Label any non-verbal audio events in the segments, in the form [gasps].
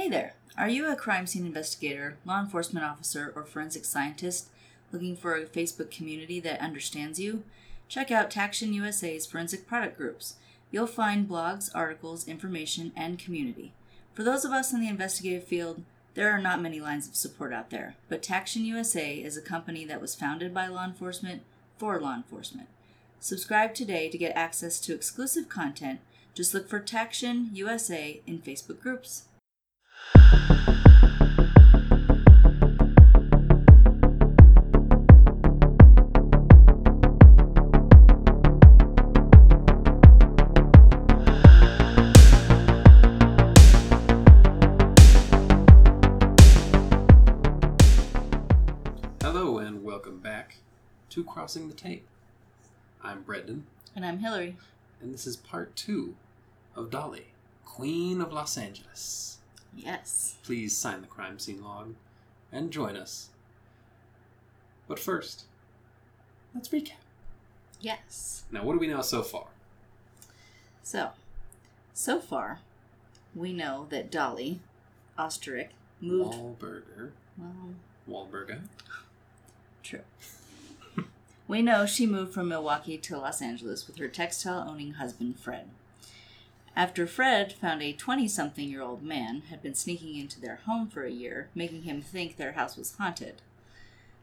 Hey there! Are you a crime scene investigator, law enforcement officer, or forensic scientist looking for a Facebook community that understands you? Check out Taction USA's forensic product groups. You'll find blogs, articles, information, and community. For those of us in the investigative field, there are not many lines of support out there, but Taction USA is a company that was founded by law enforcement for law enforcement. Subscribe today to get access to exclusive content. Just look for Taction USA in Facebook groups. Crossing the Tape. I'm Brendan, And I'm Hilary. and this is part two of Dolly, Queen of Los Angeles. Yes. Please sign the crime scene log and join us. But first, let's recap. Yes. Now, what do we know so far? So, so far, we know that Dolly Oesterreich moved. Walburga. Well, Walburga. true. we know she moved from Milwaukee to Los Angeles with her textile owning husband, Fred. After Fred found a 20 something year old man had been sneaking into their home for a year, making him think their house was haunted.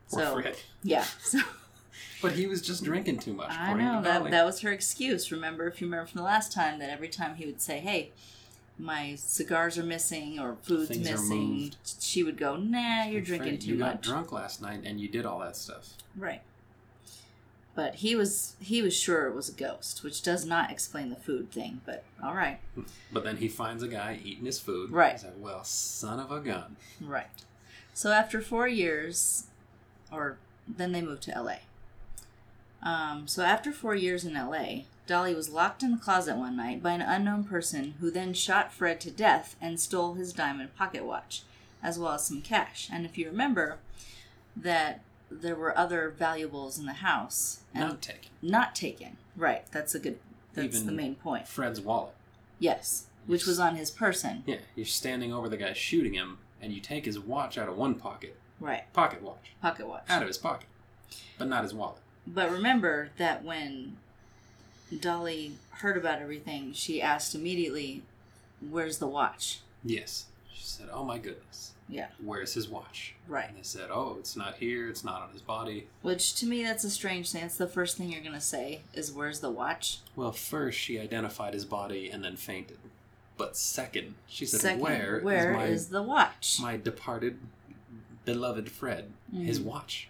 Poor so, Fred. yeah, [laughs] so But he was just drinking too much. I know that that was her excuse. Remember, if you remember from the last time, that every time he would say, "Hey, my cigars are missing or food's Things missing," she would go, "Nah, you're drinking too you much." You got drunk last night and you did all that stuff. Right. But he was he was sure it was a ghost, which does not explain the food thing. But all right, But then he finds a guy eating his food. Right. He's like, well, son of a gun. right. So after four years, or then they moved to L.A. Um, so after four years in L.A., Dolly was locked in the closet one night by an unknown person who then shot Fred to death and stole his diamond pocket watch, as well as some cash. And if you remember, that there were other valuables in the house and Not taken. not taken. Right. That's a good. That's Even- the main point. Fred's wallet. Yes, which was on his person. Yeah, you're standing over the guy shooting him, and you take his watch out of one pocket, Right. pocket watch, Pocket watch. out of his pocket, but not his wallet. But remember that when Dolly heard about everything, she asked immediately, "Where's the watch?" Yes. She said, "Oh my goodness, Yeah. where's his watch?" Right. And they said, "Oh, it's not here. It's not on his body." Which to me, that's a strange thing. It's the first thing you're gonna say is, "Where's the watch?" Well, first she identified his body and then fainted, but second she said, Second, "Where is where my is the watch? my departed beloved Fred? His Mhm. watch."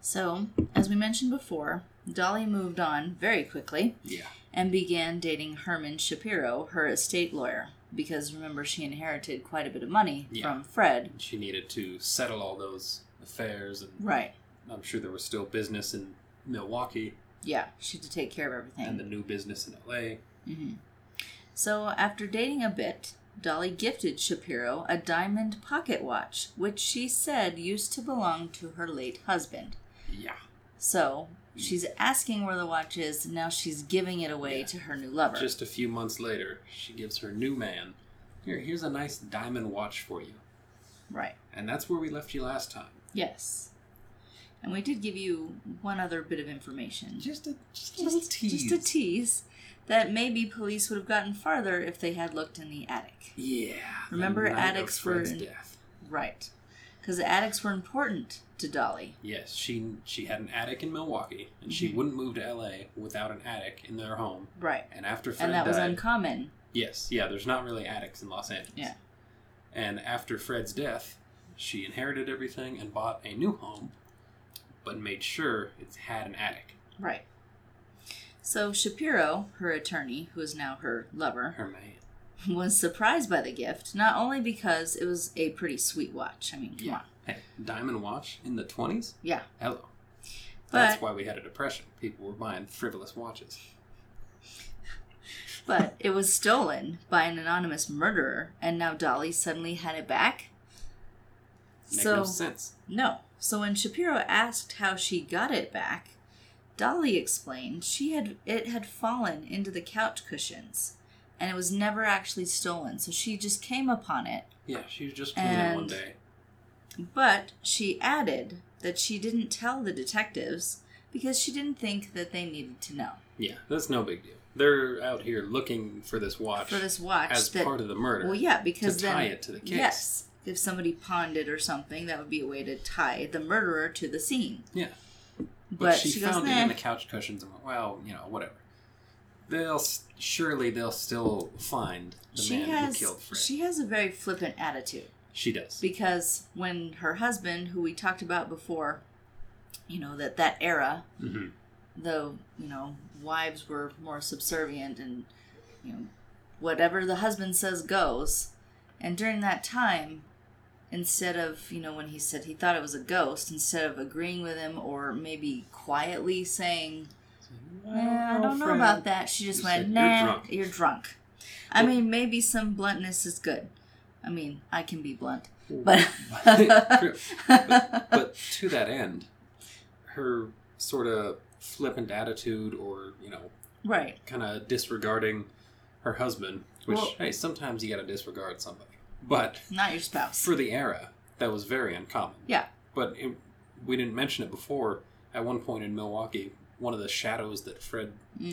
So, as we mentioned before, Dolly moved on very quickly. Yeah. and began dating Herman Shapiro, her estate lawyer, because remember she inherited quite a bit of money Yeah. from Fred. She needed to settle all those affairs, and Right. I'm sure there was still business in Milwaukee Yeah, she had to take care of everything. and the new business in LA. hmm So after dating a bit, Dolly gifted Shapiro a diamond pocket watch, which she said used to belong to her late husband. Yeah. So she's asking where the watch is. Now she's giving it away Yeah. to her new lover. Just a few months later, she gives her new man, here, here's a nice diamond watch for you. right. And that's where we left you last time. Yes. And we did give you one other bit of information. Just a, just a little tease. just a tease that maybe police would have gotten farther if they had looked in the attic. Yeah. the Remember of addicts were death. Right. Because the attics were important to Dolly. Yes, she she had an attic in Milwaukee, and she Mhm. wouldn't move to LA without an attic in their home. Right. And after Fred And that was uncommon. yes, yeah, there's not really attics in Los Angeles. Yeah. And after Fred's death, she inherited everything and bought a new home, but made sure it had an attic. Right. So Shapiro, her attorney, who is now her lover, Her man. Was surprised by the gift, not only because it was a pretty sweet watch. I mean, come Yeah. on. Hey, diamond watch in the twenties. Yeah. Hello. But That's why we had a depression. People were buying frivolous watches. [laughs] but it was stolen by an anonymous murderer, and now Dolly suddenly had it back. Make so no sense. no. So when Shapiro asked how she got it back, Dolly explained she had it had fallen into the couch cushions, and it was never actually stolen. So she just came upon it, Yeah, she was just cleaning it one day. but she added that she didn't tell the detectives because she didn't think that they needed to know Yeah, that's no big deal. They're out here looking for this watch for this watch as that part of the murder. well yeah because to then tie it to the case. yes if somebody pawned it or something that would be a way to tie the murderer to the scene Yeah. But, but, she, she, goes found nah. it in the couch cushions and went, well, you know, whatever. They'll surely they'll still find the she man has who killed Fred. she has a very flippant attitude she does. because when her husband who we talked about before you know that that era hmm though you know wives were more subservient and you know whatever the husband says goes and during that time instead of you know when he said he thought it was a ghost instead of agreeing with him or maybe quietly saying "Eh, i don't know about that she just You went said, "You're nah drunk." you're drunk i Well- mean maybe some bluntness is good i mean i can be blunt but But, but [laughs] to that end, her sort of flippant attitude or, you know, right kind of disregarding her husband, which, Well- hey, sometimes you got to disregard somebody. But not your spouse for the era, that was very uncommon. yeah But it, we didn't mention it before. At one point in Milwaukee, one of the shadows that Fred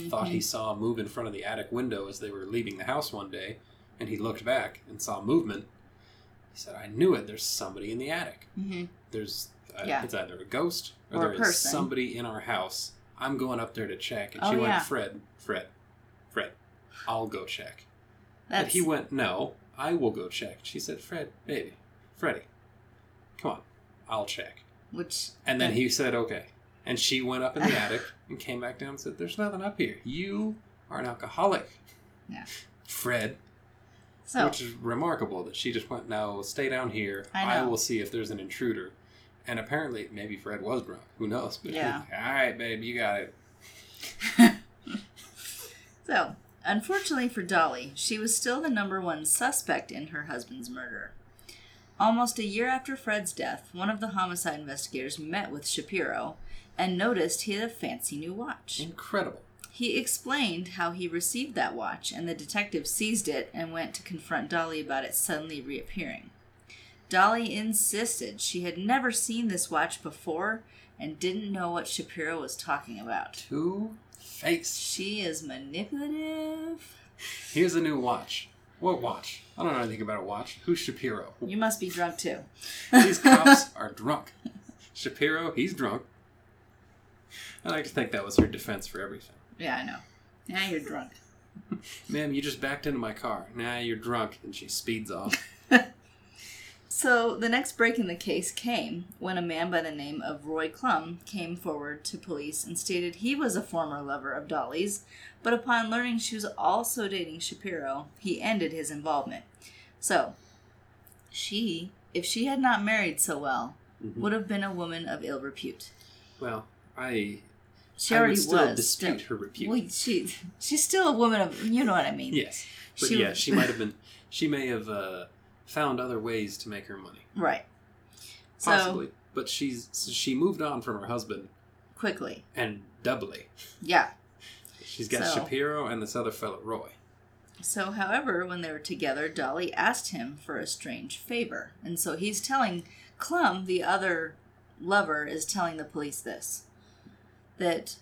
thought he saw move in front of the attic window as they were leaving the house one day, and he looked back and saw movement. He said, "I knew it. There's somebody in the attic. hmm There's uh, Yeah. it's either a ghost or, Or there is somebody in our house. I'm going up there to check." And Oh, she went, yeah. "Fred, Fred, Fred, I'll go check." that's And he went, "No, I will go check." She said, "Fred, baby, Freddie, come on, I'll check." which And then he said, okay. And she went up in the attic and came back down and said, there's nothing up here. You are an alcoholic. Yeah. Fred, so which is remarkable that she just went, no, stay down here. I know. will see if there's an intruder. And apparently, maybe Fred was drunk. Who knows? But [laughs] Yeah. All right, babe, you got it. [laughs] So, unfortunately for Dolly, she was still the number one suspect in her husband's murder. Almost a year after Fred's death, one of the homicide investigators met with Shapiro and noticed he had a fancy new watch. Incredible. He explained how he received that watch, and the detective seized it and went to confront Dolly about it suddenly reappearing. Dolly insisted she had never seen this watch before and didn't know what Shapiro was talking about. Two face. She is manipulative. Here's a new watch. What watch? I don't know anything about a watch. Who's Shapiro? You must be drunk too. These cops [laughs] are drunk. Shapiro, he's drunk. [laughs] I like to think that was her defense for everything. Yeah, I know. Yeah, you're drunk. [laughs] Ma'am, you just backed into my car. Now you're drunk. And she speeds off. [laughs] So the next break in the case came when a man by the name of Roy Klumb came forward to police and stated he was a former lover of Dolly's, but upon learning she was also dating Shapiro, he ended his involvement. So, she, if she had not married so well, Mhm. would have been a woman of ill repute. Well, I, She I already would still was. dispute still- her repute. Well, she, she's still a woman of, you know what I mean. yes. But She- yeah, she might have been, she may have uh, found other ways to make her money. Right. So, Possibly. But she's she moved on from her husband quickly. and doubly. Yeah. She's got So- Shapiro and this other fellow, Roy. So, however, when they were together, Dolly asked him for a strange favor. And so he's telling Klumb, the other lover, is telling the police this that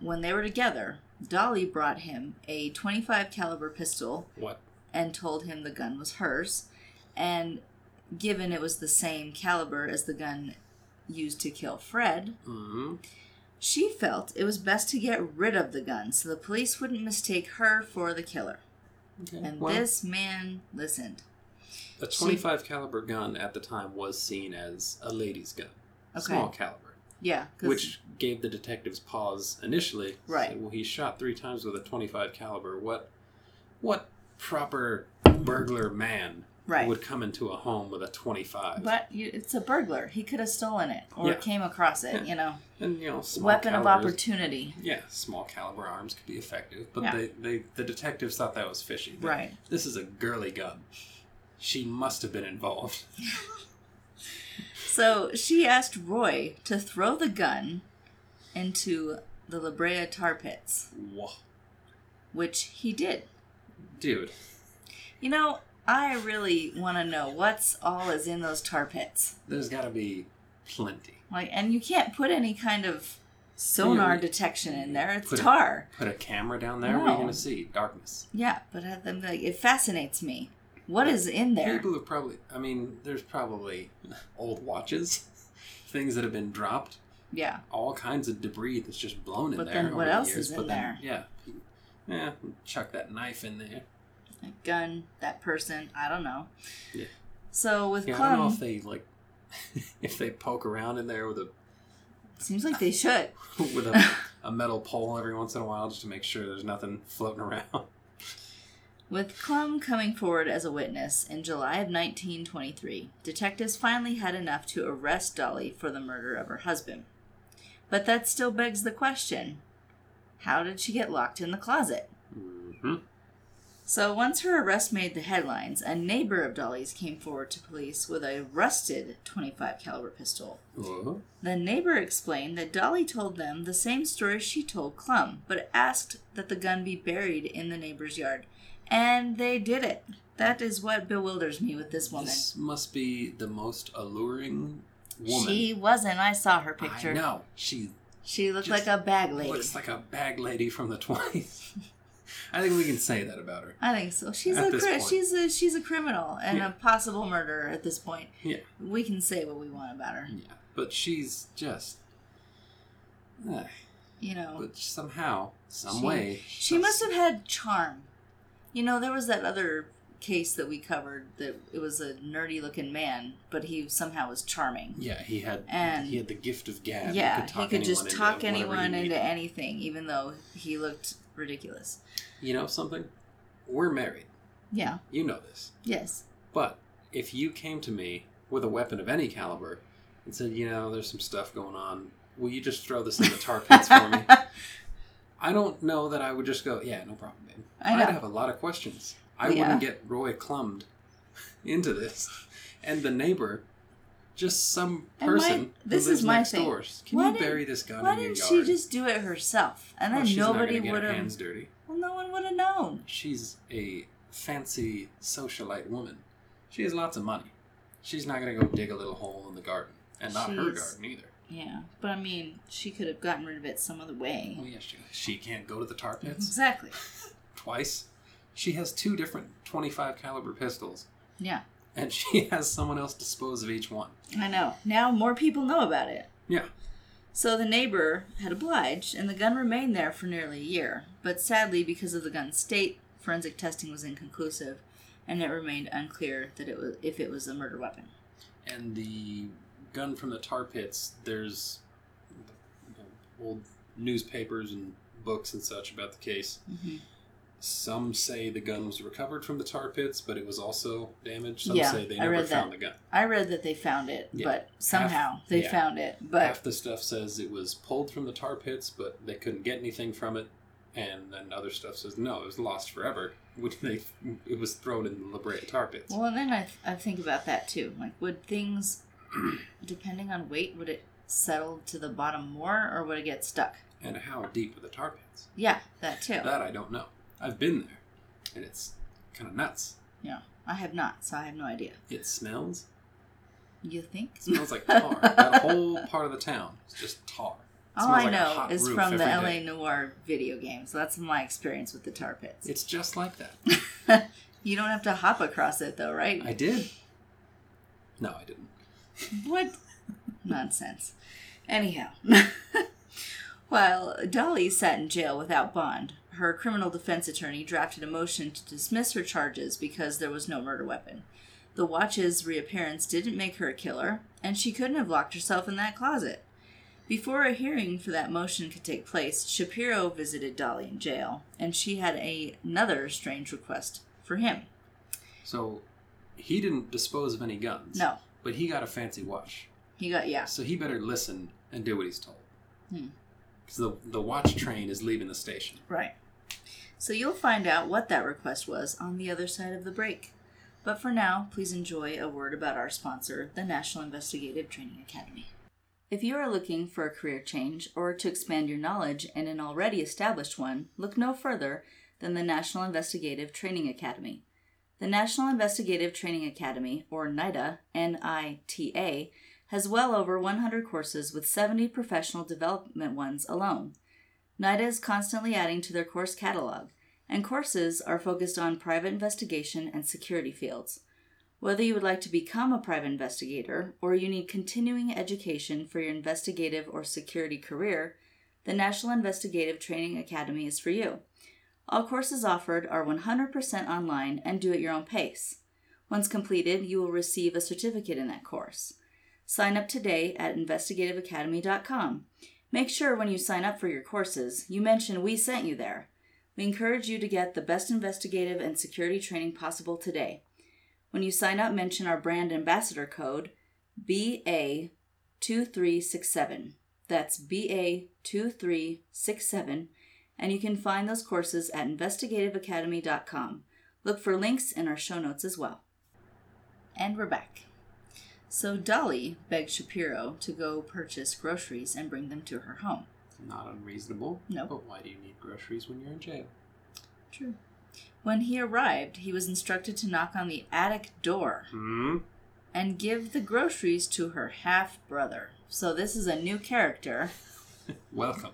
when they were together, Dolly brought him a 25 caliber pistol What? and told him the gun was hers. And given it was the same caliber as the gun used to kill Fred, hmm she felt it was best to get rid of the gun so the police wouldn't mistake her for the killer. Okay. And well, this man listened. a 25 caliber gun at the time was seen as a lady's gun, Okay. small caliber, Yeah, which gave the detectives pause initially. Right. Said, well, he shot three times with a 25 caliber. What, what proper burglar man right. would come into a home with a 25? but you, it's a burglar. He could have stolen it or Yeah. came across it. Yeah. You know, and you know, small weapon of opportunity. Yeah, small caliber arms could be effective, but Yeah. they, they the detectives thought that was fishy. Right. This is a girly gun. She must have been involved. [laughs] So she asked Roy to throw the gun into the La Brea tar pits, Whoa. which he did. dude. You know, I really want to know what's all is in those tar pits. There's got to be plenty. Like, and you can't put any kind of sonar Yeah. detection in there. It's Put a- tar. Put a camera down there. What are you No. gonna see? Darkness. Yeah, but I, I'm like, it fascinates me. What is in there? People have probably. I mean, there's probably old watches, [laughs] things that have been dropped, Yeah. all kinds of debris that's just blown in there. But then what the else years. is in but then, there? Yeah. Yeah. Chuck that knife in there. A gun, that person, I don't know. Yeah. So with Yeah, I don't know if they like [laughs] if they poke around in there with a seems like they should. [laughs] with a, a metal pole every once in a while just to make sure there's nothing floating around. With Klumb coming forward as a witness in July of 1923, detectives finally had enough to arrest Dolly for the murder of her husband. But that still begs the question how did she get locked in the closet? hmm So once her arrest made the headlines, a neighbor of Dolly's came forward to police with a rusted 25 caliber pistol. Whoa. The neighbor explained that Dolly told them the same story she told Klumb, but asked that the gun be buried in the neighbor's yard. And they did it. That is what bewilders me with this woman. This must be the most alluring woman. She wasn't. I saw her I picture. know. She She looked like a bag lady. looks like a bag lady from the 20s. [laughs] I think we can say that about her. I think so. She's At a cri- she's a she's a criminal and Yeah. a possible murderer at this point. Yeah. We can say what we want about her. Yeah. But she's just. eh, You know. but somehow, some She- way. She must have had charm. You know, there was that other case that we covered that it was a nerdy looking man, but he somehow was charming. Yeah, he had And- he had the gift of gab. yeah, he could, he could just talk anyone into anything, even though he looked ridiculous. You know something? We're married. Yeah. You know this. Yes. But if you came to me with a weapon of any caliber and said, you know, there's some stuff going on, will you just throw this in the tar pits for me? [laughs] I don't know that I would just go, yeah, no problem, babe. I I'd have a lot of questions. I Yeah. wouldn't get Roy clumbed [laughs] into this. And the neighbor, just some my- person who this lives is my next thing. door. Can Why you bury this gun Why in your didn't yard? she just do it herself? And then she's nobody would have. hands dirty. Well, no one would have known. She's a fancy socialite woman. She has lots of money. She's not going to go dig a little hole in the garden. And not her garden either. Yeah, but I mean, she could have gotten rid of it some other way. Oh, yeah, she, she can't go to the tar pits Exactly. [laughs] twice. She has two different 25 caliber pistols. Yeah, And she [laughs] has someone else dispose of each one. I know. Now more people know about it. Yeah. So the neighbor had obliged, and the gun remained there for nearly a year. But sadly, because of the gun's state, forensic testing was inconclusive, and it remained unclear that it was if it was a murder weapon. And the gun from the tar pits, there's you know, old newspapers and books and such about the case. hmm Some say the gun was recovered from the tar pits, but it was also damaged. Some Yeah, say they never found that. the gun. I read that they found it, Yeah. but somehow they yeah. found it. But Half the stuff says it was pulled from the tar pits, but they couldn't get anything from it. And then other stuff says no, it was lost forever. [laughs] Which they, it was thrown in the La Brea tar pits. well, and then I, I think about that too. Like, would things, [clears throat] depending on weight, would it settle to the bottom more, or would it get stuck? And how deep are the tar pits? Yeah, that too. That I don't know. I've been there, and it's kind of nuts. yeah, I have not, so I have no idea. It smells. You think? It smells like tar. [laughs] that whole part of the town is just tar. It All I like know is from the LA day. Noir video game, so That's my experience with the tar pits. It's just like that. [laughs] you don't have to hop across it though, right? I did. No, I didn't. What nonsense. Anyhow, [laughs] while Dolly sat in jail without bond, her criminal defense attorney drafted a motion to dismiss her charges because there was no murder weapon. The watch's reappearance didn't make her a killer, and she couldn't have locked herself in that closet. Before a hearing for that motion could take place, Shapiro visited Dolly in jail, and she had a, another strange request for him. So he didn't dispose of any guns. No, But he got a fancy watch. he got yeah. So he better listen and do what he's told. Hmm. Because the, the watch train is leaving the station. Right. So you'll find out what that request was on the other side of the break. But for now, please enjoy a word about our sponsor, the National Investigative Training Academy. If you are looking for a career change or to expand your knowledge in an already established one, look no further than the National Investigative Training Academy. The National Investigative Training Academy, or NITA, N I T A, has well over 100 courses with 70 professional development ones alone. NITA is constantly adding to their course catalog, and courses are focused on private investigation and security fields. Whether you would like to become a private investigator or you need continuing education for your investigative or security career, the National Investigative Training Academy is for you. All courses offered are 100% online and do at your own pace. Once completed, you will receive a certificate in that course. Sign up today at investigativeacademy.com. Make sure when you sign up for your courses, you mention we sent you there. We encourage you to get the best investigative and security training possible today. When you sign up, mention our brand ambassador code BA2367. That's BA2367, and you can find those courses at investigativeacademy.com. Look for links in our show notes as well. And we're back. So Dolly begged Shapiro to go purchase groceries and bring them to her home. Not unreasonable. No. But why do you need groceries when you're in jail? True. When he arrived, he was instructed to knock on the attic door Hmm? and give the groceries to her half brother. So this is a new character. [laughs] Welcome.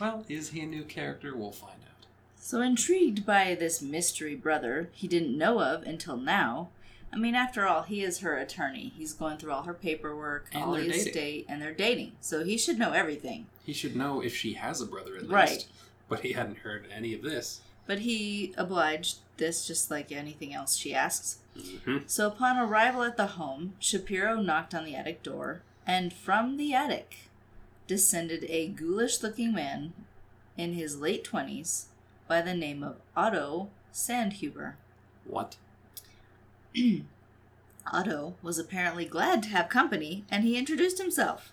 Well, is he a new character? We'll find out. So intrigued by this mystery brother he didn't know of until now. I mean, after all, he is her attorney. He's going through all her paperwork, And all they're the dating. estate, and they're dating. So he should know everything. He should know if she has a brother at least. Right. But he hadn't heard any of this. But he obliged this just like anything else she asks. Mm-hmm. So upon arrival at the home, Shapiro knocked on the attic door, and from the attic descended a ghoulish looking man in his late twenties by the name of Otto Sanhuber. What? [clears throat] Otto was apparently glad to have company, and he introduced himself.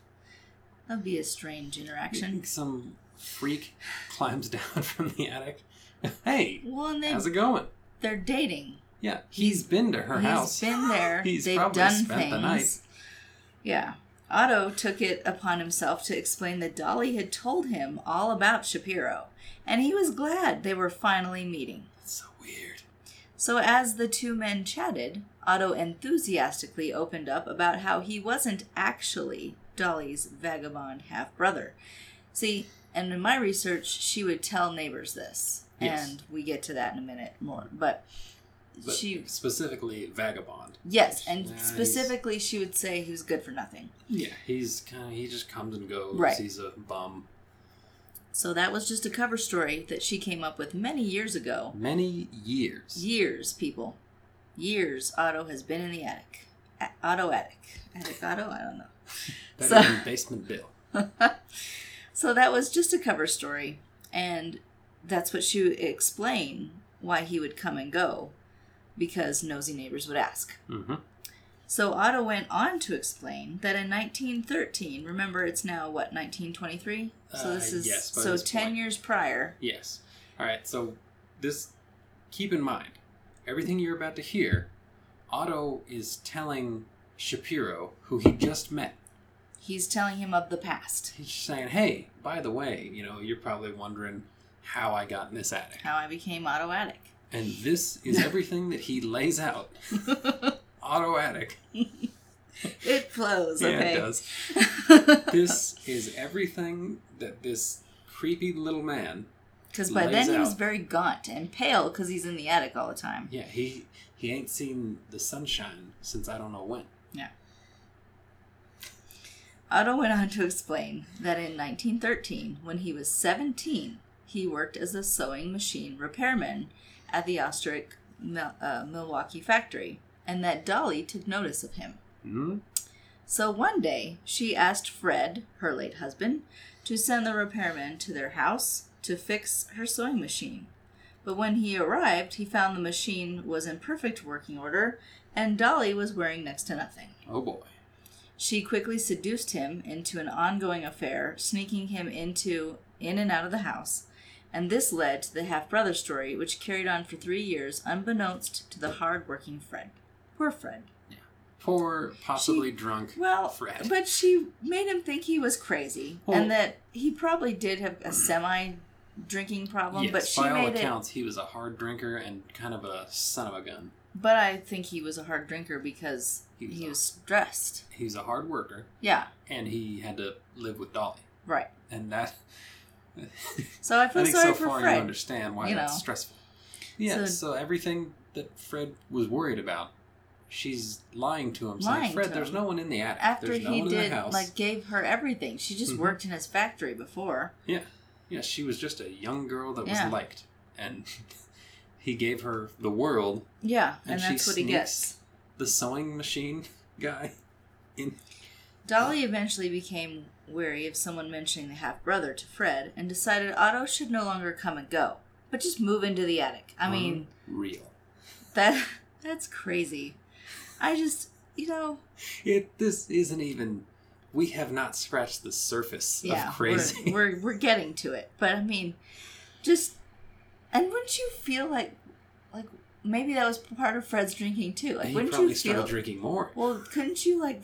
That'd be a strange interaction. think some freak climbs [laughs] down from the attic? Hey, Well, and they, how's it going? they're dating. Yeah, he's been to her He's house. He's been there. [gasps] He's They've probably done spent things. the night. Yeah. Otto took it upon himself to explain that Dolly had told him all about Shapiro, and he was glad they were finally meeting. That's so weird. So, as the two men chatted, Otto enthusiastically opened up about how he wasn't actually Dolly's vagabond half brother. See, and in my research, she would tell neighbors this, Yes. and we get to that in a minute more. But, But she, specifically vagabond. yes, and he's- specifically, she would say he was good for nothing. Yeah, he's kind of he just comes and goes. Right. He's a bum. So that was just a cover story that she came up with many years ago. Many years. Years, people. Years Otto has been in the attic. A- Otto attic. Attic Otto? I don't know. [laughs] Better So- than basement Bill. [laughs] So that was just a cover story. And that's what she would explain why he would come and go because nosy neighbors would ask. Mm-hmm. So Otto went on to explain that in 1913, remember it's now what 1923. So Uh, this is yes, so this 10 point. years prior. Yes. All right. So this, keep in mind, everything you're about to hear, Otto is telling Shapiro, who he just met. He's telling him of the past, He's saying, "Hey, by the way, you know, you're probably wondering how I got in this attic, how I became Otto Attic. And this is everything that he lays out. [laughs] Otto attic. It flows, Yeah, okay. it does. [laughs] This is everything that this creepy little man. Because by then he was very gaunt and pale because he's in the attic all the time. Yeah, he he ain't seen the sunshine since I don't know when. Yeah. Otto went on to explain that in 1913, when he was 17, he worked as a sewing machine repairman at the Oesterreich uh, Milwaukee factory, and that Dolly took notice of him. Hmm? So one day, she asked Fred, her late husband, to send the repairman to their house to fix her sewing machine. But when he arrived, he found the machine was in perfect working order, and Dolly was wearing next to nothing. Oh boy. She quickly seduced him into an ongoing affair, sneaking him into in and out of the house. And this led to the half brother story, which carried on for three years, unbeknownst to the hard working Fred. Poor Fred. Yeah. Poor, possibly drunk Well, Fred. but she made him think he was crazy, Well- and that he probably did have a semi drinking problem, yes, but she by all made it. accounts, he was a hard drinker and kind of a son of a gun. But I think he was a hard drinker because He he was was, stressed. He was a hard worker, Yeah, and he had to live with Dolly, right. and that. [laughs] So I I think sorry so for far you understand why you that's know. stressful. Yeah, So- so, everything that Fred was worried about, she's lying to him, Lying saying, "Fred, there's no one in the attic. After there's no he one did in the house." like gave her everything, she just Mhm. worked in his factory before. yeah, Yeah. she was just a young girl that was Yeah. liked, and [laughs] he gave her the world. Yeah, and, And she that's what he gets. The sewing machine [laughs] guy. In Dolly eventually became wary of someone mentioning the half brother to Fred and decided Otto should no longer come and go, but just move into the attic. I mean, real. that [laughs] that's crazy. I just, you know, It. This isn't even. We have not scratched the surface yeah, of crazy. We're, [laughs] we're we're getting to it, but I mean, just and wouldn't you feel like like maybe that was part of Fred's drinking too? Like, wouldn't probably you feel? started drinking more. Well, couldn't you like?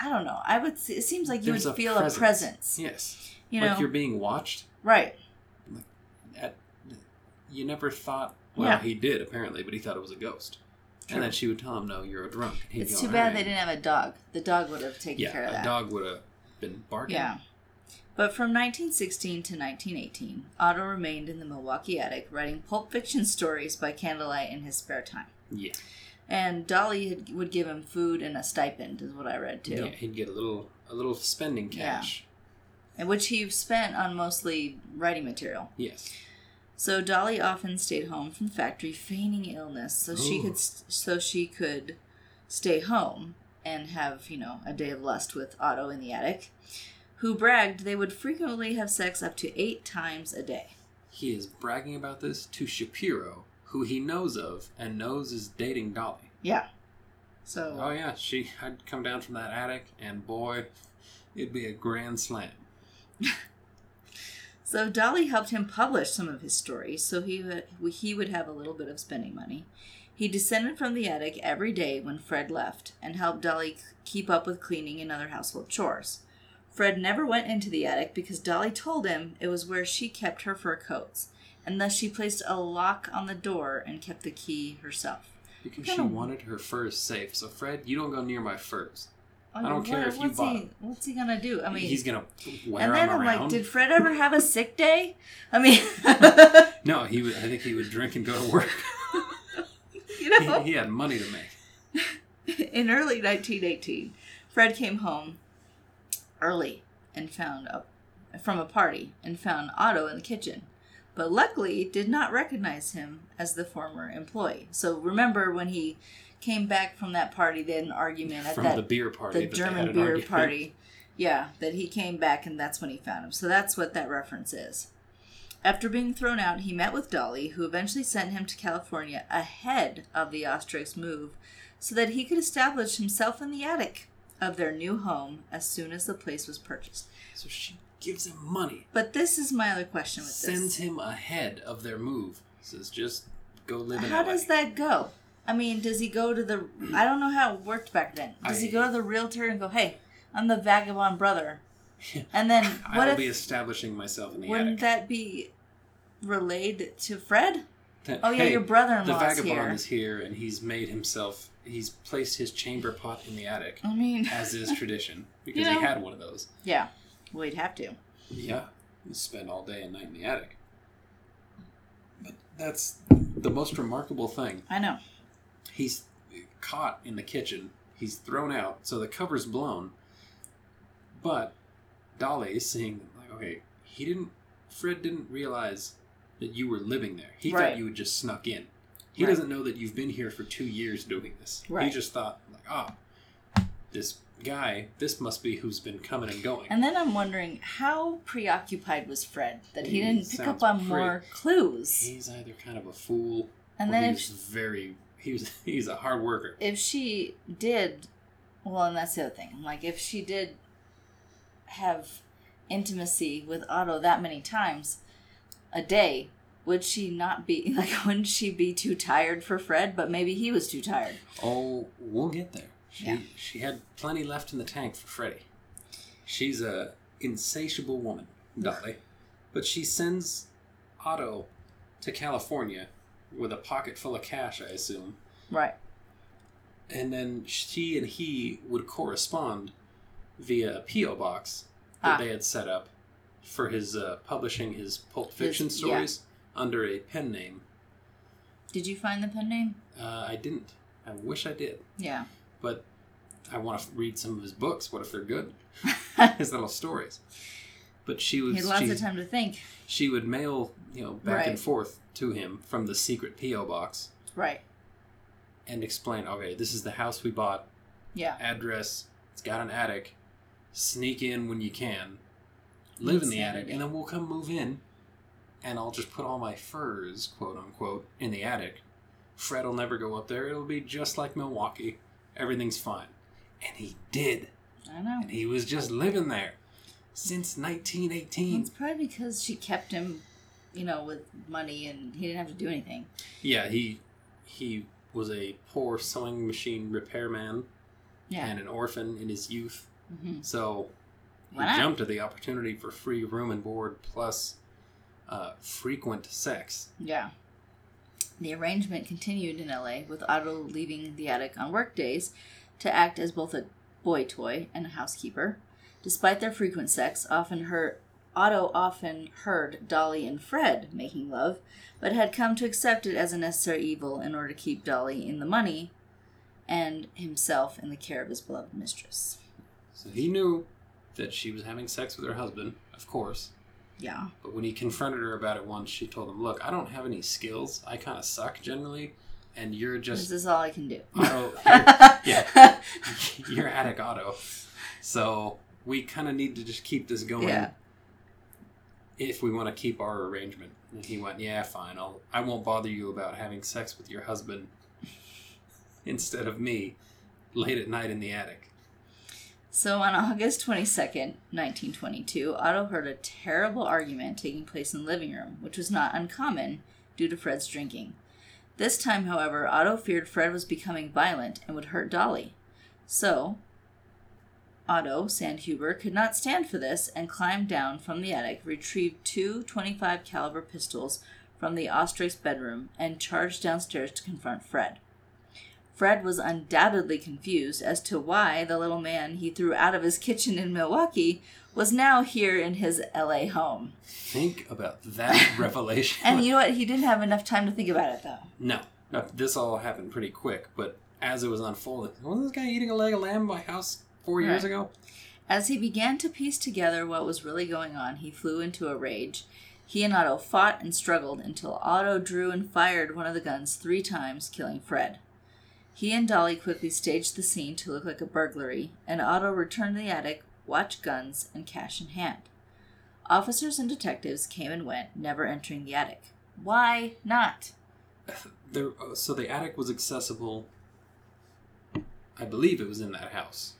I don't know. I would. It seems like you There's would a feel presence. a presence. Yes. You like know, you're being watched. right? At, you never thought. Well, Yeah. he did apparently, but he thought it was a ghost. True. And then she would tell him, "No, you're a drunk." It's go, too bad "All they didn't have a dog. The dog would have taken Yeah, care of a that. dog would have been barking. Yeah. But from 1916 to 1918, Otto remained in the Milwaukee attic writing pulp fiction stories by candlelight in his spare time. Yeah. And Dolly had, would give him food and a stipend, is what I read too. Yeah, he'd get a little a little spending Yeah. cash. And which he spent on mostly writing material. Yes. So Dolly often stayed home from the factory, feigning illness, so she could so she could stay home and have you know a day of lust with Otto in the attic, who bragged they would frequently have sex up to eight times a day. He is bragging about this to Shapiro, who he knows of and knows is dating Dolly. Yeah. So Oh yeah, she I'd come down from that attic and boy, it'd be a grand slam. [laughs] So Dolly helped him publish some of his stories, so he would, he would have a little bit of spending money. He descended from the attic every day when Fred left and helped Dolly keep up with cleaning and other household chores. Fred never went into the attic because Dolly told him it was where she kept her fur coats, and thus she placed a lock on the door and kept the key herself. Because she wanted her furs safe. So Fred, you don't go near my furs. Oh, I don't care if you bought he. What's he gonna do? I mean, he's gonna wear and then I'm around. like, did Fred ever have a sick day? I mean, [laughs] [laughs] No, he would. I think he would drink and go to work. [laughs] you know. he, he had money to make. In early 1918, Fred came home early and found a, from a party and found Otto in the kitchen, but luckily did not recognize him as the former employee. So remember when he came back from that party, they had an argument at From that the beer party, the that they had German beer argument. party. Yeah, that he came back and that's when he found him. So that's what that reference is. After being thrown out, he met with Dolly, who eventually sent him to California ahead of the Oesterreichs move so that he could establish himself in the attic of their new home as soon as the place was purchased. So she gives him money, But this is my other question with sends this. him ahead of their move. Says just go live in How LA. does that go? I mean, does he go to the. I don't know how it worked back then. Does he go to the realtor and go, hey, I'm the vagabond brother? [laughs] And then I'll if. be establishing myself in the Wouldn't attic. that be relayed to Fred? That, Oh yeah, hey, your the brother-in-law's vagabond here. is here, and he's made himself. He's placed his chamber pot in the attic, I mean, as is [laughs] tradition, because You know. he had one of those. yeah, well, he'd have to. Yeah, spend all day and night in the attic. But that's the most remarkable thing. I know. He's caught in the kitchen. He's thrown out, so the cover's blown. But Dolly is seeing, like, okay, he didn't. Fred didn't realize that you were living there. He Right. thought you had just snuck in. He Right. doesn't know that you've been here for two years doing this. He just thought, like, ah, this guy, this must be who's been coming and going. And then I'm wondering how preoccupied was Fred that he He didn't pick up on pretty- more clues. He's either kind of a fool, And or then he if very. He was. [laughs] He's a hard worker. if she did, well, and that's the other thing. Like if she did have intimacy with Otto that many times a day, would she not be [laughs] like? Wouldn't she be too tired for Fred? But maybe he was too tired. Oh, we'll get there. She Yeah. she had plenty left in the tank for Freddie. She's a insatiable woman, Dolly, but she sends Otto to California with a pocket full of cash, I assume. Right. And then she and he would correspond via a P.O. box that Ah. they had set up for his uh, publishing his Pulp Fiction yeah. stories under a pen name. Did you find the pen name? Uh, I didn't. I wish I did. Yeah. But I want to read some of his books. What if they're good? [laughs] his little stories. But she was he had lots she, of time to think. she would mail you know back and forth to him from the secret PO box Right. and explain. Okay, this is the house we bought. Yeah. Address. It's got an attic. Sneak in when you can. Live in the attic, and then we'll come move in. And I'll just put all my furs, quote unquote, in the attic. Fred will never go up there. It'll be just like Milwaukee. Everything's fine. And he did. I know. And he was just living there since 1918. It's probably because she kept him, you know, with money and he didn't have to do anything. Yeah, he he was a poor sewing machine repairman Yeah. and an orphan in his youth. hmm So he not? jumped at the opportunity for free room and board plus uh, frequent sex. Yeah. The arrangement continued in LA, with Otto leaving the attic on work days to act as both a boy toy and a housekeeper. Despite their frequent sex, often heard, Otto often heard Dolly and Fred making love, but had come to accept it as a necessary evil in order to keep Dolly in the money and himself in the care of his beloved mistress. So he knew that she was having sex with her husband, of course. Yeah. But when he confronted her about it once, she told him, "Look, I don't have any skills. I kind of suck generally, and you're just This is all I can do. [laughs] Otto. [laughs] You're, yeah, you're attic Otto. So we kind of need to just keep this going Yeah. if we want to keep our arrangement." And he went, "Yeah, fine. I'll. I won't bother you about having sex with your husband instead of me late at night in the attic." So on August 22nd, 1922, Otto heard a terrible argument taking place in the living room, which was not uncommon due to Fred's drinking. This time, however, Otto feared Fred was becoming violent and would hurt Dolly. So, Otto Sanhuber could not stand for this and climbed down from the attic, retrieved two 25 caliber pistols from the Oesterreich's bedroom, and charged downstairs to confront Fred. Fred was undoubtedly confused as to why the little man he threw out of his kitchen in Milwaukee was now here in his LA home. Think about that [laughs] revelation. And you know what? He didn't have enough time to think about it, though. No, no, this all happened pretty quick. But as it was unfolding, wasn't this guy eating a leg of lamb in my house four years Right. ago? As he began to piece together what was really going on, he flew into a rage. He and Otto fought and struggled until Otto drew and fired one of the guns three times, killing Fred. He and Dolly quickly staged the scene to look like a burglary, and Otto returned to the attic, watch guns, and cash in hand. Officers and detectives came and went, never entering the attic. Why not? [laughs] There, uh, so the attic was accessible. I believe it was in that house,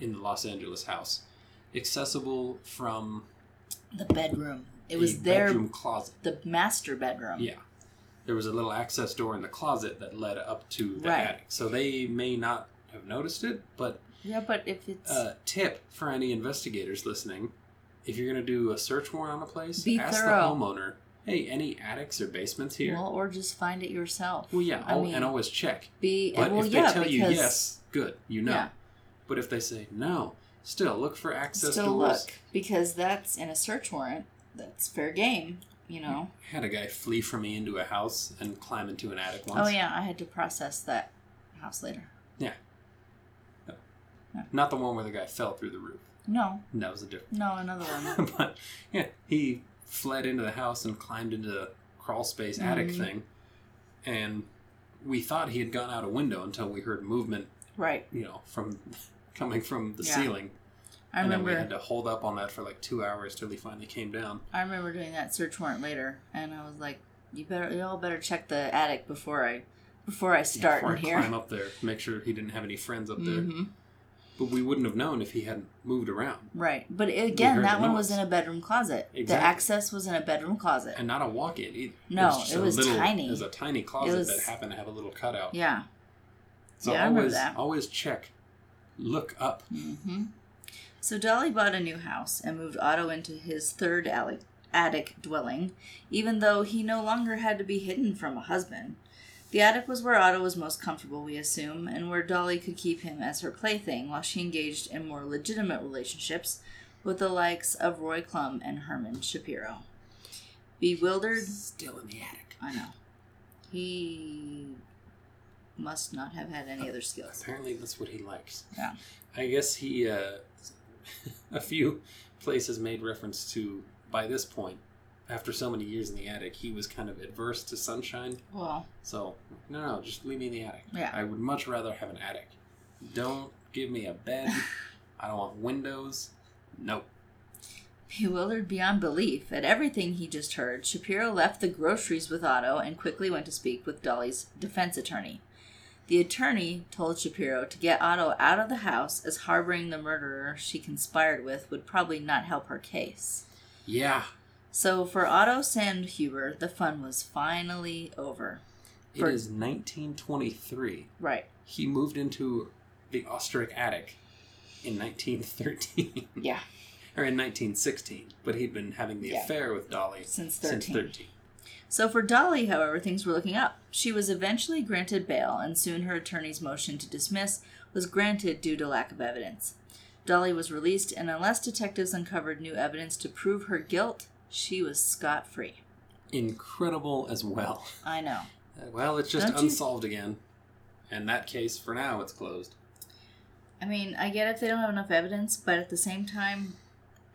in the Los Angeles house, accessible from The bedroom. It was their bedroom closet. the master bedroom. Yeah, there was a little access door in the closet that led up to the Right. attic. So they may not have noticed it, but Yeah, but if it's uh, tip for any investigators listening: if you're going to do a search warrant on a place, Be ask thorough. the homeowner, "Hey, any attics or basements here?" well, or just find it yourself. Well, yeah, I mean, and always check. be But well, if they yeah, tell you yes, good, you know. Yeah. But if they say no, still look for access still doors. look because that's in a search warrant. That's fair game, you know. I had a guy flee from me into a house and climb into an attic once. Oh yeah, I had to process that house later. Yeah. Not the one where the guy fell through the roof. No, That was a different. no, another one. [laughs] but yeah, he fled into the house and climbed into the crawl space attic Mhm. thing, and we thought he had gone out a window until we heard movement, right. you know, from [laughs] coming from the Yeah. ceiling. I and then we had to hold up on that for like two hours till he finally came down. I remember doing that search warrant later, and I was like, "You better, you all better check the attic before I, before I start before in I here." climb up there, make sure he didn't have any friends up there. hmm But we wouldn't have known if he hadn't moved around. Right, but again, that one was in a bedroom closet. Exactly. The access was in a bedroom closet. And not a walk-in. It, No, just it was little, tiny. It was a tiny closet was- that happened to have a little cutout. yeah. So Yeah, I always, that. always check, look up. hmm So Dolly bought a new house and moved Otto into his third attic, attic dwelling, even though he no longer had to be hidden from a husband. The attic was where Otto was most comfortable, we assume, and where Dolly could keep him as her plaything while she engaged in more legitimate relationships with the likes of Roy Klumb and Herman Shapiro. Bewildered, Still in the attic. I know. He must not have had any other skills. Apparently, that's what he likes. Yeah. I guess he, uh, [laughs] a few places made reference to, by this point, after so many years in the attic, he was kind of adverse to sunshine. Well, So, no, no, just leave me in the attic. Yeah. I would much rather have an attic. Don't give me a bed. [laughs] I don't want windows. Nope. bewildered beyond belief at everything he just heard, Shapiro left the groceries with Otto and quickly went to speak with Dolly's defense attorney. The attorney told Shapiro to get Otto out of the house as harboring the murderer she conspired with would probably not help her case. Yeah. So for Otto Sanhuber, the fun was finally over. For- It is 1923. Right. He moved into the Oesterreich attic in 1913. Yeah. or in 1916. But he'd been having the Yeah. affair with Dolly Since since 13. 13. So for Dolly, however, things were looking up. She was eventually granted bail, and soon her attorney's motion to dismiss was granted due to lack of evidence. Dolly was released, and unless detectives uncovered new evidence to prove her guilt, she was scot free. Incredible as well. I know. Well, it's just Don't you- unsolved again. And that case, for now, it's closed. I mean, I get if they don't have enough evidence, but at the same time,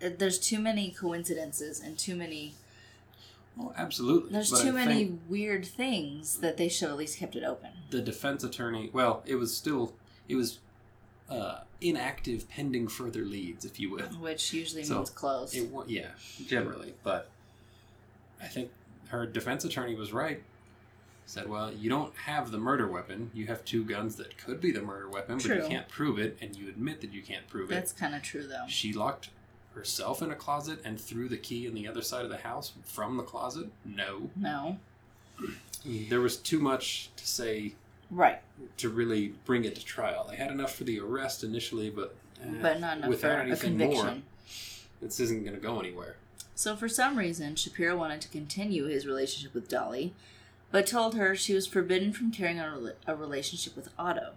uh, there's too many coincidences and too many. Well, absolutely. There's But I too many weird things that they should have at least kept it open. The defense attorney, well, it was still, it was uh, inactive pending further leads, if you will. Which usually So, means closed. It yeah, generally, but I think her defense attorney was right. Said, "Well, you don't have the murder weapon. You have two guns that could be the murder weapon, but you can't prove it, and you admit that you can't prove That's it." That's kind of true, though. She locked herself in a closet and threw the key in the other side of the house from the closet. No, No. There was too much to say Right. to really bring it to trial. They had enough for the arrest initially, but eh, But not enough without for a conviction. more, this isn't going to go anywhere. So, for some reason, Shapiro wanted to continue his relationship with Dolly, but told her she was forbidden from carrying on a relationship with Otto.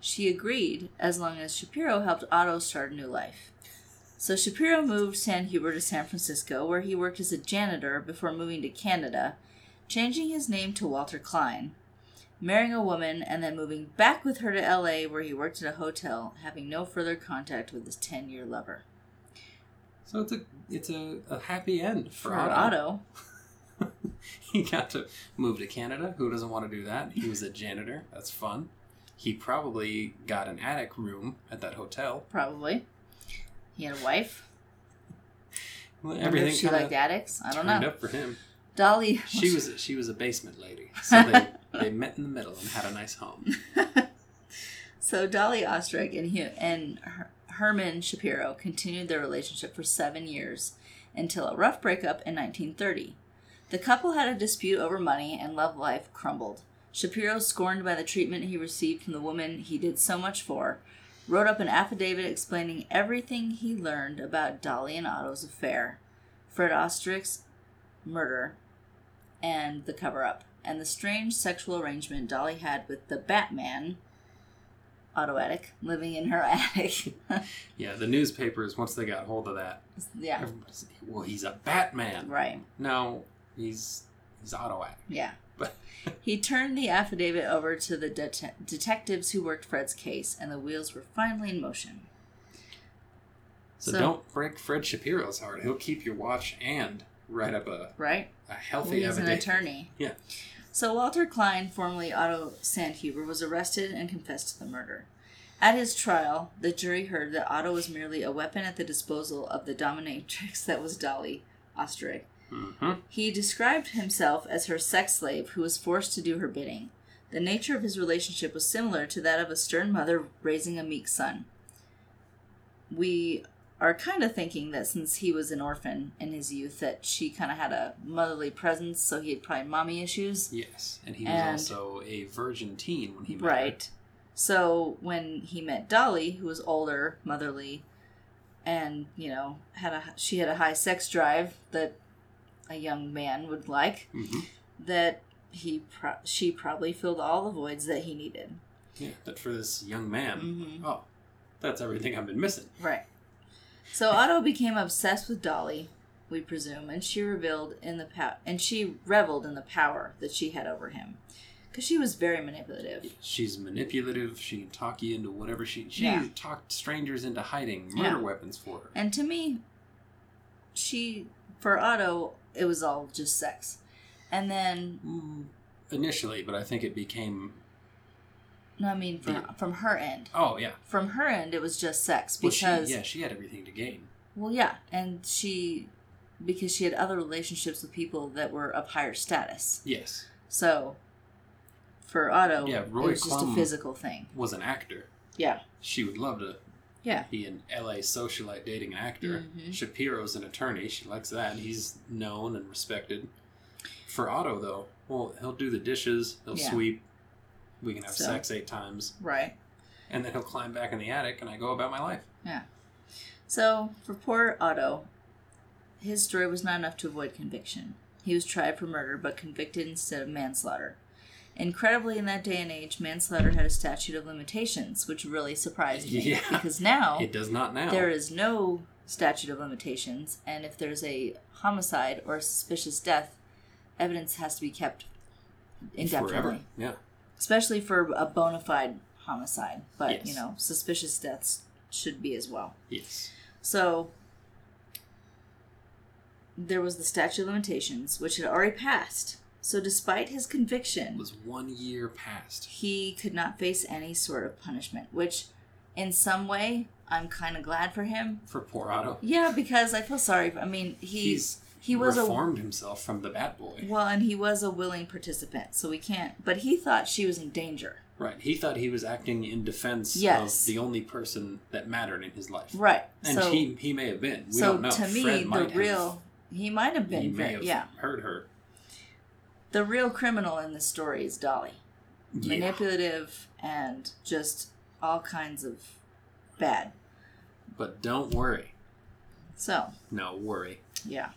She agreed as long as Shapiro helped Otto start a new life. So, Shapiro moved Sanhuber to San Francisco, where he worked as a janitor before moving to Canada, changing his name to Walter Klein, marrying a woman, and then moving back with her to LA, where he worked at a hotel, having no further contact with his 10 year lover. So it's a it's a, a happy end for, For Otto. Otto, [laughs] he got to move to Canada. Who doesn't want to do that? He was a janitor. That's fun. He probably got an attic room at that hotel. probably. He had a wife. Well, Everything she liked addicts. I don't know. up for him. Dolly. She was she was a basement lady, [laughs] so they they met in the middle and had a nice home. [laughs] so Dolly Oesterreich and Hu- and Her- Herman Shapiro continued their relationship for seven years until a rough breakup in 1930. The couple had a dispute over money, and love life crumbled. Shapiro, scorned by the treatment he received from the woman he did so much for, wrote up an affidavit explaining everything he learned about Dolly and Otto's affair, Fred Oesterreich's murder, and the cover up, and the strange sexual arrangement Dolly had with the Batman, Otto Attic, living in her [laughs] attic. Yeah, the newspapers once they got hold of that, yeah, well, he's a Batman. right. No, he's he's Autoac. Yeah. But He turned the affidavit over to the det- detectives who worked Fred's case, and the wheels were finally in motion. so, So- don't break Fred Shapiro's heart. He'll keep your watch and write up a, Right? a healthy he's an attorney. Yeah. So Walter Klein, formerly Otto Sanhuber, was arrested and confessed to the murder. At his trial, the jury heard that Otto was merely a weapon at the disposal of the dominatrix that was Dolly Oesterreich. Hmm He described himself as her sex slave who was forced to do her bidding. The nature of his relationship was similar to that of a stern mother raising a meek son. We are kind of thinking that since he was an orphan in his youth, that she kind of had a motherly presence, so he had probably mommy issues. Yes, and he was And- also a virgin teen when he met her. Right. So when he met Dolly, who was older, motherly, and you know had a she had a high sex drive that a young man would like hmm that he pro- she probably filled all the voids that he needed. Yeah, that for this young man, Mhm. oh, that's everything I've been missing. Right. So Otto became obsessed with Dolly, we presume, and she revealed in the pow- and she reveled in the power that she had over him, because she was very manipulative. She's manipulative. She can talk you into whatever she. She Yeah. talked strangers into hiding Yeah. murder weapons for her. And to me, she for Otto it was all just sex, and then Mm, initially, but I think it became. no, I mean from, from her end, Oh yeah, from her end it was just sex well, because she, yeah, she had everything to gain. well yeah, and she because she had other relationships with people that were of higher status. Yes, So for Otto, Yeah, it Roy was just a physical thing. was an actor. Yeah. She would love to Yeah. be an LA socialite dating an actor. Mhm. Shapiro's an attorney. She likes that. He's known and respected. For Otto, though, well, he'll do the dishes, he'll Yeah. sweep. We can have So- sex eight times, Right. and then he'll climb back in the attic, and I go about my life. Yeah. So for poor Otto, his story was not enough to avoid conviction. He was tried for murder but convicted instead of manslaughter. Incredibly, in that day and age, manslaughter had a statute of limitations, which really surprised me Yeah. because now [laughs] It does not now. there is no statute of limitations, and if there's a homicide or a suspicious death, evidence has to be kept indefinitely. forever. Yeah. especially for a bona fide homicide. But Yes. you know, suspicious deaths should be as well. Yes. So there was the statute of limitations, which had already passed. So despite his conviction, was one year past. he could not face any sort of punishment. Which, in some way, I'm kind of glad for him. For poor Otto. Yeah, because I feel sorry. I mean, he He's he was a reformed himself from the bad boy. well, and he was a willing participant. So we can't. But he thought she was in danger. Right. He thought he was acting in defense Yes. of the only person that mattered in his life. Right. And so he he may have been. We so don't know. to me, Fred the might have- real he might have been he may have yeah. heard her. The real criminal in this story is Dolly. Yeah. Manipulative and just all kinds of bad. But don't worry. So, No worry. yeah.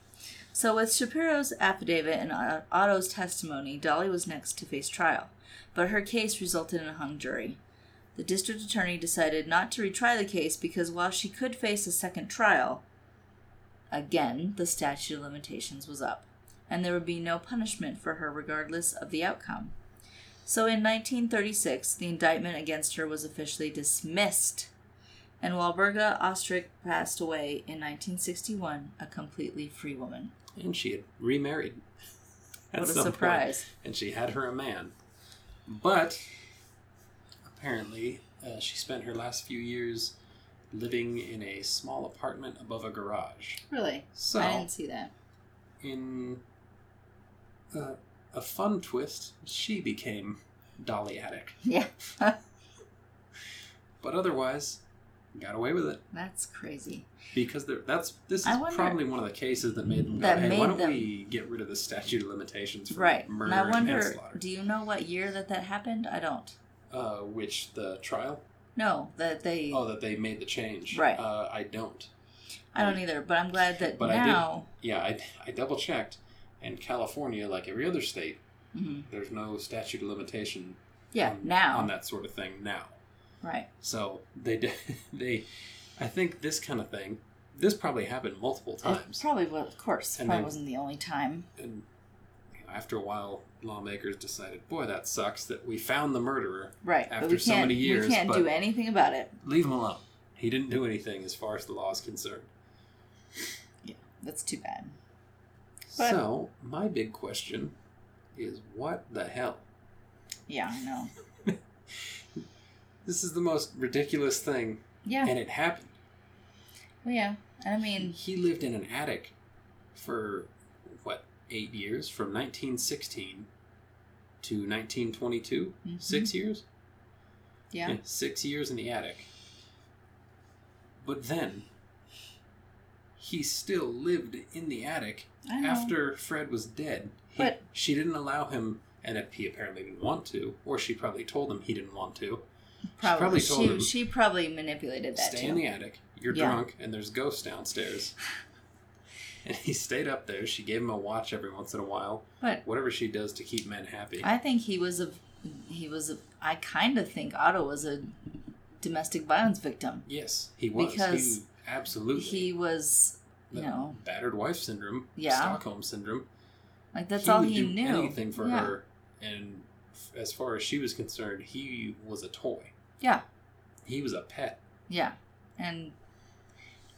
So, with Shapiro's affidavit and uh, Otto's testimony, Dolly was next to face trial, but her case resulted in a hung jury. The district attorney decided not to retry the case because while she could face a second trial, again, the statute of limitations was up, and there would be no punishment for her regardless of the outcome. So in 1936, the indictment against her was officially dismissed, and Walburga Oesterreich passed away in 1961, a completely free woman. And she had remarried. at what a some point. surprise. And she had her a man. But apparently, uh, she spent her last few years living in a small apartment above a garage. Really? So, I didn't see that. in uh, a fun twist, she became Dolly Attic. Yeah. [laughs] But otherwise, got away with it That's crazy. because there, that's this is wonder- probably one of the cases that made them go, That "Hey, made why don't them- we get rid of the statute of limitations for Right. murder and I and wonder, manslaughter?" do you know what year that that happened? I don't. Uh, which the trial? No, that they. Oh, that they made the change. Right. Uh, I don't. I don't either, but I'm glad that But I did- now. Yeah, I, I double checked. In California, like every other state, Mhm. there's no statute of limitation Yeah, on, now. on that sort of thing now. Right. So they. [laughs] They, I think this kind of thing. This probably happened multiple It times, probably was, of course. And probably wasn't the only time. and after a while, lawmakers decided, "Boy, that sucks that we found the murderer. Right. After so many years, we can't do anything about it. Leave him alone. He didn't do anything as far as the law is concerned." Yeah, that's too bad. But- so my big question is, what the hell? Yeah, I know. [laughs] This is the most ridiculous thing, Yeah. and it happened. Well, yeah. I mean, he lived in an attic for what eight years, from 1916 to 1922. Mhm. Six years. yeah. six years in the attic. But then he still lived in the attic after Fred was dead. He, But- she didn't allow him, and if he apparently didn't want to, or she probably told him he didn't want to. probably, probably told she, him, she probably manipulated that Stay too. in the attic. You're Yeah. drunk, and there's ghosts downstairs. [laughs] And he stayed up there. She gave him a watch every once in a while. But Whatever she does to keep men happy. I think he was a he was a I kind of think Otto was a domestic violence victim. yes, he was. Because he absolutely. He was, you the know, battered wife syndrome. Yeah. Stockholm syndrome. like that's he all he do knew. anything for yeah. her. And f- as far as she was concerned, he was a toy. Yeah. He was a pet. Yeah. And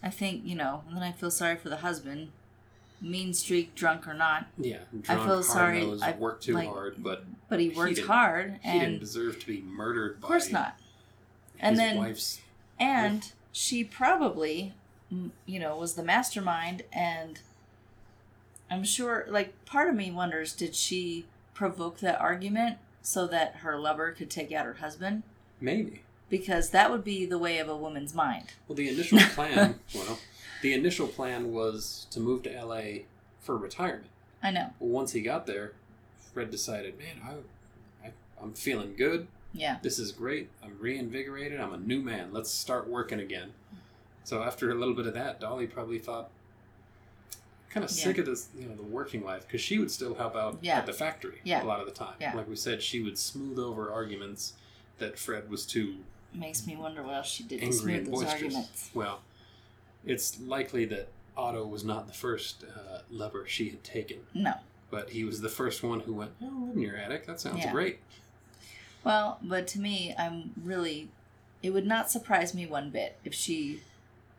I think, you know, and then I feel sorry for the husband, mean streak, drunk or not, Yeah. I feel sorry, I- worked too like, hard, but but he He worked didn't- hard he didn't and deserve to be murdered of course not. And then wife's and she probably you know was the mastermind and i'm sure like part of me wonders did she provoke that argument so that her lover could take out her husband maybe. because that would be the way of a woman's mind Well, the initial [laughs] plan, well, the initial plan was to move to LA for retirement. i know Well, once he got there, Fred decided, man, I, I, I'm feeling good. Yeah This is great. I'm reinvigorated. I'm a new man. Let's start working again. So after a little bit of that, Dolly probably thought, kind of Yeah. sick of this, you know, the working life because she would still help out Yeah. at the factory Yeah. a lot of the time. Yeah. Like we said, she would smooth over arguments that Fred was too makes me wonder what else she did to smooth those boisterous. arguments Well, it's likely that Otto was not the first uh, lover she had taken, no but he was the first one who went, "Oh, live in your attic. That sounds great." Well but to me i'm really it would not surprise me one bit if she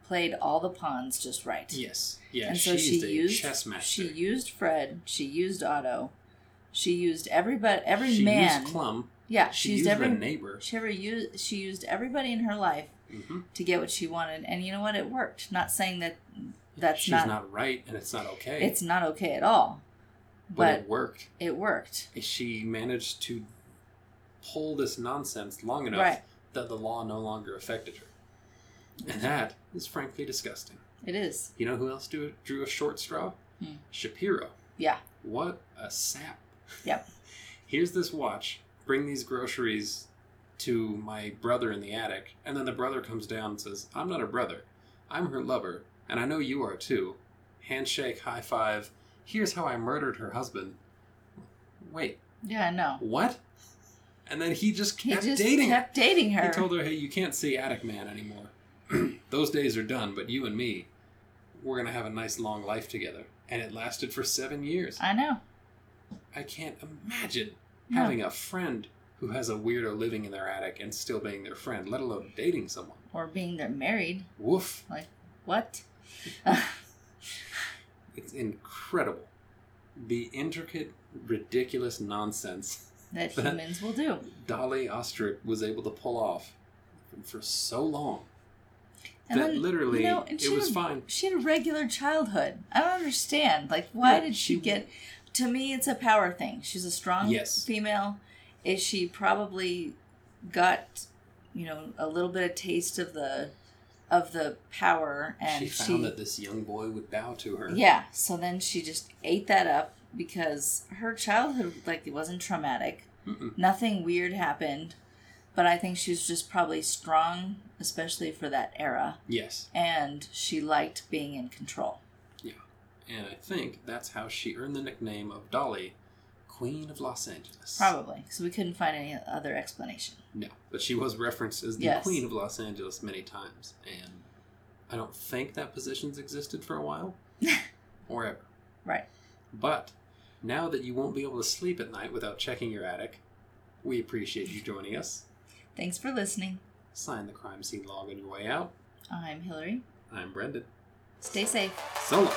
played all the pawns just right Yes, yeah. and so she a used chess master. she used Fred, she used Otto, she used everybody, every man. She man. used Klumb. yeah, She, she, used, used every neighbor. she ever used she used everybody in her life hmm to get what she wanted, and you know what? It worked. Not saying that that's She's not, not, right, and it's not okay. it's not okay at all, but, but it worked. it worked. She managed to pull this nonsense long enough Right. that the law no longer affected her, and that is frankly disgusting. It is. You know who else drew, drew a short straw? Hmm. Shapiro. Yeah. What a sap. Yep. [laughs] Here's this watch. Bring these groceries to my brother in the attic. And then the brother comes down and says, I'm not her brother. I'm her lover. And I know you are too. Handshake, high five. Here's how I murdered her husband. Wait, Yeah, I know. what? And then he just He kept just dating her. kept dating her. He told her, hey, you can't see Attic Man anymore. [clears throat] Those days are done, but you and me, we're going to have a nice long life together. And it lasted for seven years. I know. I can't imagine No. having a friend who has a weirdo living in their attic and still being their friend, let alone dating someone. Or being there married. Woof. Like what? [laughs] It's incredible. The intricate, ridiculous nonsense that humans will do. Dolly Oesterreich was able to pull off for so long And that then, literally you know, it was had- fine. She had a regular childhood. I don't understand. Like, why Yeah, did she, she- get? To me, it's a power thing. She's a strong Yes. female. Is she probably got, you know, a little bit of taste of the, of the power, and she found that this young boy would bow to her. yeah. So then she just ate that up because her childhood, like, it wasn't traumatic. Mm-mm. Nothing weird happened, but I think she was just probably strong, especially for that era, Yes. and she liked being in control. Yeah. And I think that's how she earned the nickname of Dolly, Queen of Los Angeles. Probably, So we couldn't find any other explanation. No, but she was referenced as the Yes. Queen of Los Angeles many times, and I don't think that position's existed for a while, [laughs] or ever. Right. But now that you won't be able to sleep at night without checking your attic, we appreciate you joining us. Thanks for listening. Sign the crime scene log on your way out. I'm Hilary. I'm Brendan. Stay safe. So long.